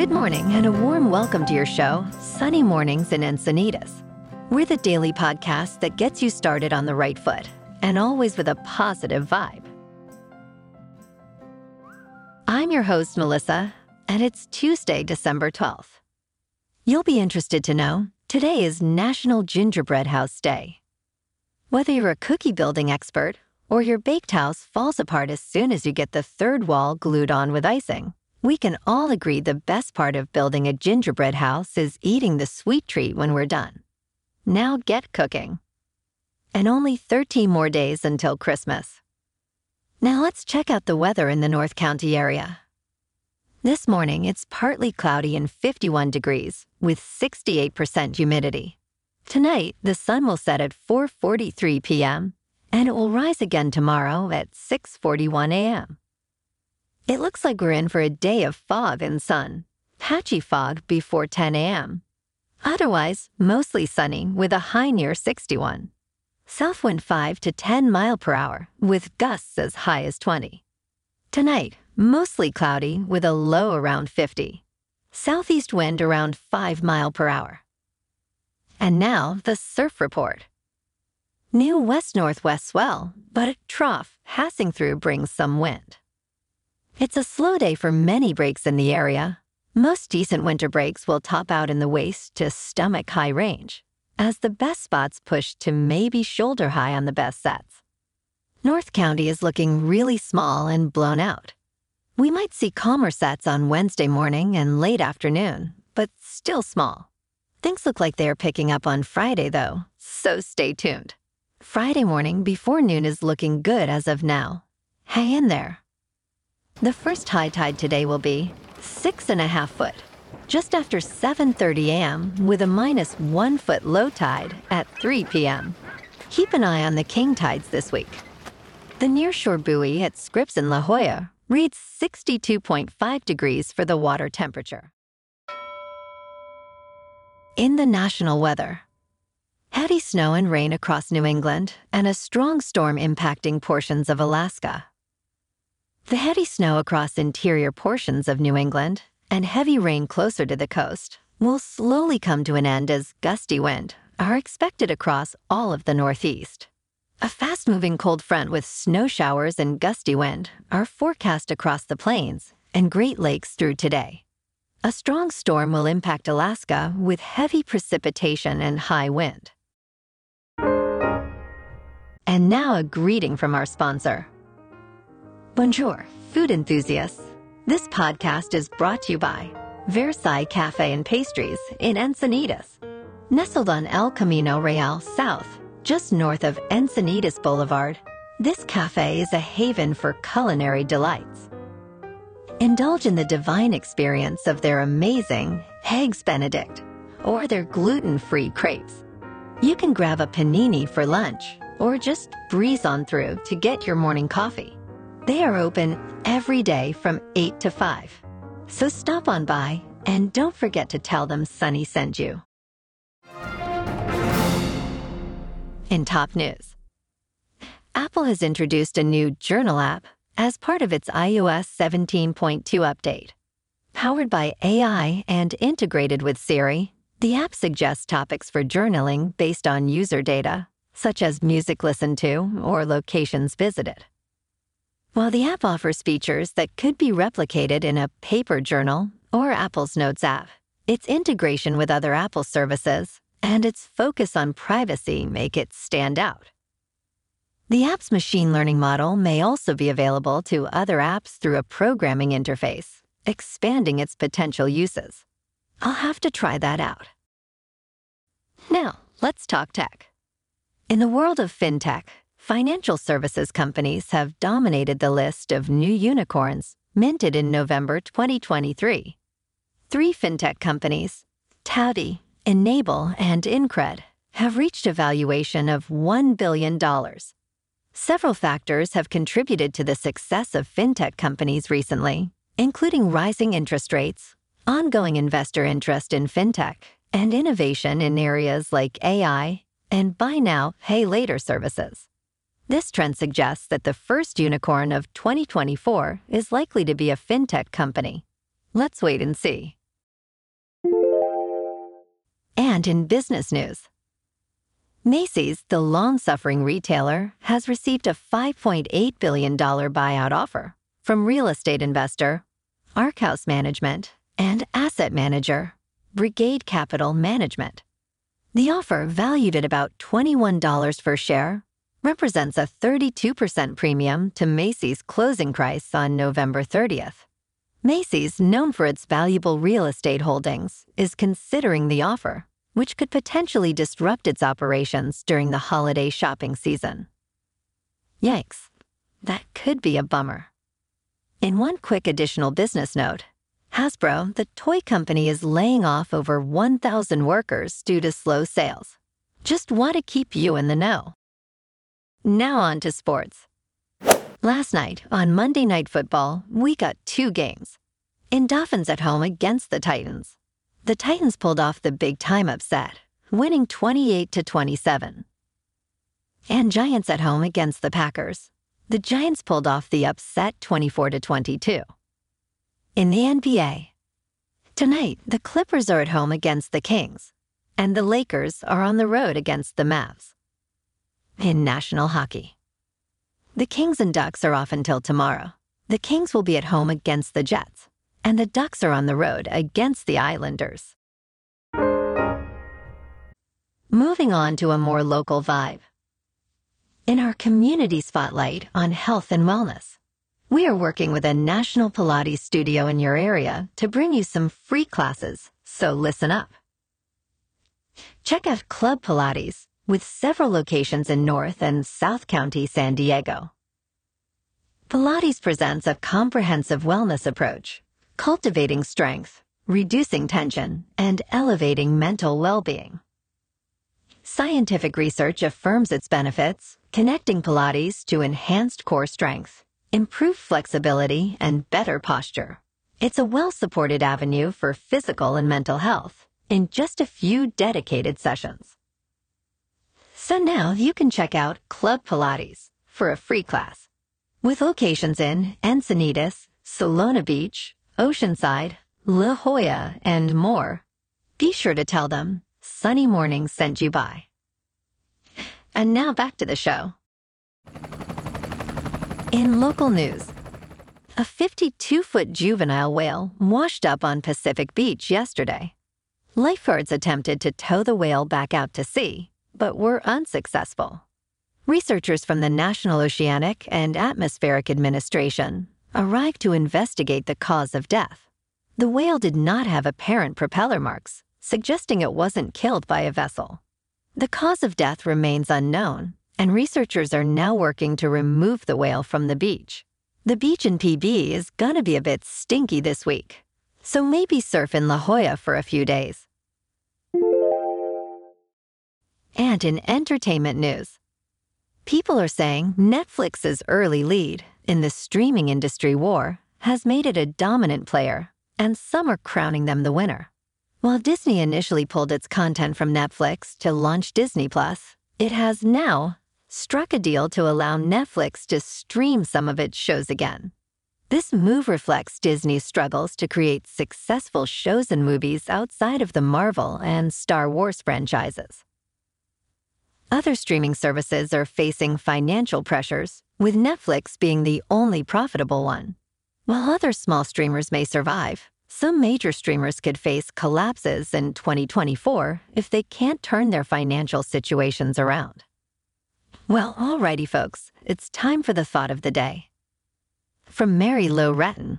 Good morning and a warm welcome to your show, Sunny Mornings in Encinitas. We're the daily podcast that gets you started on the right foot and always with a positive vibe. I'm your host, Melissa, and it's Tuesday, December 12th. You'll be interested to know today is National Gingerbread House Day. Whether you're a cookie building expert or your baked house falls apart as soon as you get the third wall glued on with icing, we can all agree the best part of building a gingerbread house is eating the sweet treat when we're done. Now get cooking. And only 13 more days until Christmas. Now let's check out the weather in the North County area. This morning, it's partly cloudy and 51 degrees with 68% humidity. Tonight, the sun will set at 4:43 p.m. and it will rise again tomorrow at 6:41 a.m. It looks like we're in for a day of fog and sun, patchy fog before 10 a.m. Otherwise, mostly sunny with a high near 61. South wind 5 to 10 mile per hour with gusts as high as 20. Tonight, mostly cloudy with a low around 50. Southeast wind around 5 mile per hour. And now the surf report. New west northwest swell, but a trough passing through brings some wind. It's a slow day for many breaks in the area. Most decent winter breaks will top out in the waist to stomach high range, as the best spots push to maybe shoulder high on the best sets. North County is looking really small and blown out. We might see calmer sets on Wednesday morning and late afternoon, but still small. Things look like they are picking up on Friday, though, so stay tuned. Friday morning before noon is looking good as of now. Hang in there. The first high tide today will be six and a half foot, just after 7.30 a.m. with a minus one foot low tide at 3 p.m. Keep an eye on the king tides this week. The nearshore buoy at Scripps in La Jolla reads 62.5 degrees for the water temperature. In the national weather, heavy snow and rain across New England and a strong storm impacting portions of Alaska. The heavy snow across interior portions of New England and heavy rain closer to the coast will slowly come to an end as gusty wind are expected across all of the Northeast. A fast moving cold front with snow showers and gusty wind are forecast across the plains and Great Lakes through today. A strong storm will impact Alaska with heavy precipitation and high wind. And now a greeting from our sponsor. Bonjour, food enthusiasts. This podcast is brought to you by Versailles Cafe and Pastries in Encinitas. Nestled on El Camino Real South, just north of Encinitas Boulevard, this cafe is a haven for culinary delights. Indulge in the divine experience of their amazing Eggs Benedict or their gluten free crepes. You can grab a panini for lunch or just breeze on through to get your morning coffee. They are open every day from 8 to 5. So stop on by and don't forget to tell them Sunny sent you. In top news, Apple has introduced a new journal app as part of its iOS 17.2 update. Powered by AI and integrated with Siri, the app suggests topics for journaling based on user data, such as music listened to or locations visited. While the app offers features that could be replicated in a paper journal or Apple's Notes app, its integration with other Apple services and its focus on privacy make it stand out. The app's machine learning model may also be available to other apps through a programming interface, expanding its potential uses. I'll have to try that out. Now, let's talk tech. In the world of fintech, financial services companies have dominated the list of new unicorns minted in November 2023. Three fintech companies, Tabby, Enable, and Incred, have reached a valuation of $1 billion. Several factors have contributed to the success of fintech companies recently, including rising interest rates, ongoing investor interest in fintech, and innovation in areas like AI and buy now, pay later services. This trend suggests that the first unicorn of 2024 is likely to be a fintech company. Let's wait and see. And in business news, Macy's, the long suffering retailer, has received a $5.8 billion buyout offer from real estate investor, Arkhouse Management, and asset manager, Brigade Capital Management. The offer, valued at about $21 per share, represents a 32% premium to Macy's closing price on November 30th. Macy's, known for its valuable real estate holdings, is considering the offer, which could potentially disrupt its operations during the holiday shopping season. Yikes, that could be a bummer. In one quick additional business note, Hasbro, the toy company, is laying off over 1,000 workers due to slow sales. Just want to keep you in the know. Now on to sports. Last night, on Monday Night Football, we got two games. In Dolphins at home against the Titans, the Titans pulled off the big time upset, winning 28 to 27. And Giants at home against the Packers, the Giants pulled off the upset 24 to 22. In the NBA, tonight the Clippers are at home against the Kings, and the Lakers are on the road against the Mavs. In national hockey, the Kings and Ducks are off until tomorrow. The Kings will be at home against the Jets, and the Ducks are on the road against the Islanders. Moving on to a more local vibe. In our community spotlight on health and wellness, we are working with a national Pilates studio in your area to bring you some free classes, so listen up. Check out Club Pilates with several locations in North and South County, San Diego. Pilates presents a comprehensive wellness approach, cultivating strength, reducing tension, and elevating mental well-being. Scientific research affirms its benefits, connecting Pilates to enhanced core strength, improved flexibility, and better posture. It's a well-supported avenue for physical and mental health in just a few dedicated sessions. So now you can check out Club Pilates for a free class. With locations in Encinitas, Solana Beach, Oceanside, La Jolla, and more, be sure to tell them Sunny Mornings sent you by. And now back to the show. In local news, a 52 foot juvenile whale washed up on Pacific Beach yesterday. Lifeguards attempted to tow the whale back out to sea, but were unsuccessful. Researchers from the National Oceanic and Atmospheric Administration arrived to investigate the cause of death. The whale did not have apparent propeller marks, suggesting it wasn't killed by a vessel. The cause of death remains unknown, and researchers are now working to remove the whale from the beach. The beach in PB is gonna be a bit stinky this week, so maybe surf in La Jolla for a few days. And in entertainment news, people are saying Netflix's early lead in the streaming industry war has made it a dominant player, and some are crowning them the winner. While Disney initially pulled its content from Netflix to launch Disney Plus, it has now struck a deal to allow Netflix to stream some of its shows again. This move reflects Disney's struggles to create successful shows and movies outside of the Marvel and Star Wars franchises. Other streaming services are facing financial pressures, with Netflix being the only profitable one. While other small streamers may survive, some major streamers could face collapses in 2024 if they can't turn their financial situations around. Well, alrighty, folks, it's time for the thought of the day. From Mary Lou Retton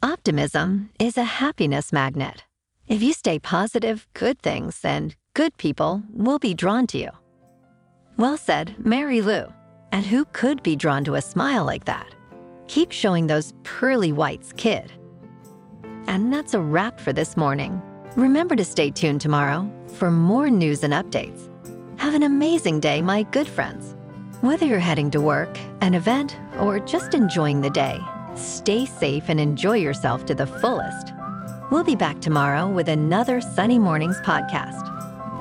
Optimism is a happiness magnet. If you stay positive, good things and good people will be drawn to you. Well said, Mary Lou. And who could be drawn to a smile like that? Keep showing those pearly whites, kid. And that's a wrap for this morning. Remember to stay tuned tomorrow for more news and updates. Have an amazing day, my good friends. Whether you're heading to work, an event, or just enjoying the day, stay safe and enjoy yourself to the fullest. We'll be back tomorrow with another Sunny Mornings podcast.